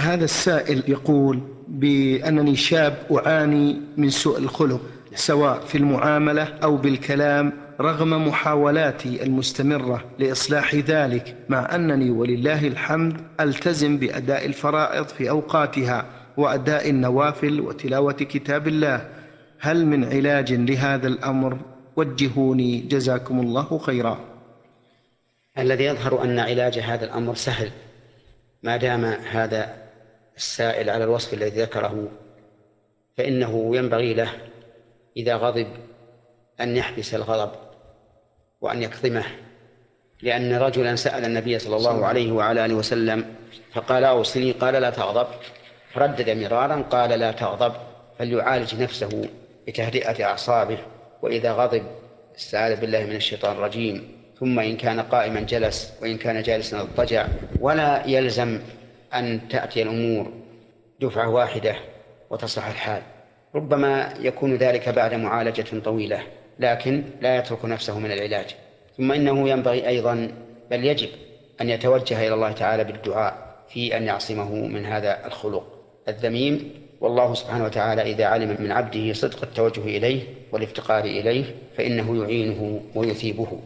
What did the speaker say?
هذا السائل يقول بأنني شاب أعاني من سوء الخلق سواء في المعاملة أو بالكلام رغم محاولاتي المستمرة لإصلاح ذلك مع أنني ولله الحمد ألتزم بأداء الفرائض في أوقاتها وأداء النوافل وتلاوة كتاب الله. هل من علاج لهذا الأمر؟ وجهوني جزاكم الله خيرا. الذي يظهر أن علاج هذا الأمر سهل ما دام هذا السائل على الوصف الذي ذكره فإنه ينبغي له إذا غضب أن يحبس الغضب وأن يكظمه لأن رجلا سأل النبي صلى الله عليه وعلى آله وسلم فقال أوصني قال لا تغضب. فردد مرارا قال لا تغضب. فليعالج نفسه بتهدئة أعصابه. وإذا غضب استعاذ بالله من الشيطان الرجيم. ثم إن كان قائما جلس وإن كان جالسا اضطجع. ولا يلزم أن تأتي الأمور دفعة واحدة وتصلح الحال. ربما يكون ذلك بعد معالجة طويلة لكن لا يترك نفسه من العلاج. ثم إنه ينبغي أيضا بل يجب أن يتوجه إلى الله تعالى بالدعاء في أن يعصمه من هذا الخلق الذميم. والله سبحانه وتعالى إذا علم من عبده صدق التوجه إليه والإفتقار إليه فإنه يعينه ويثيبه.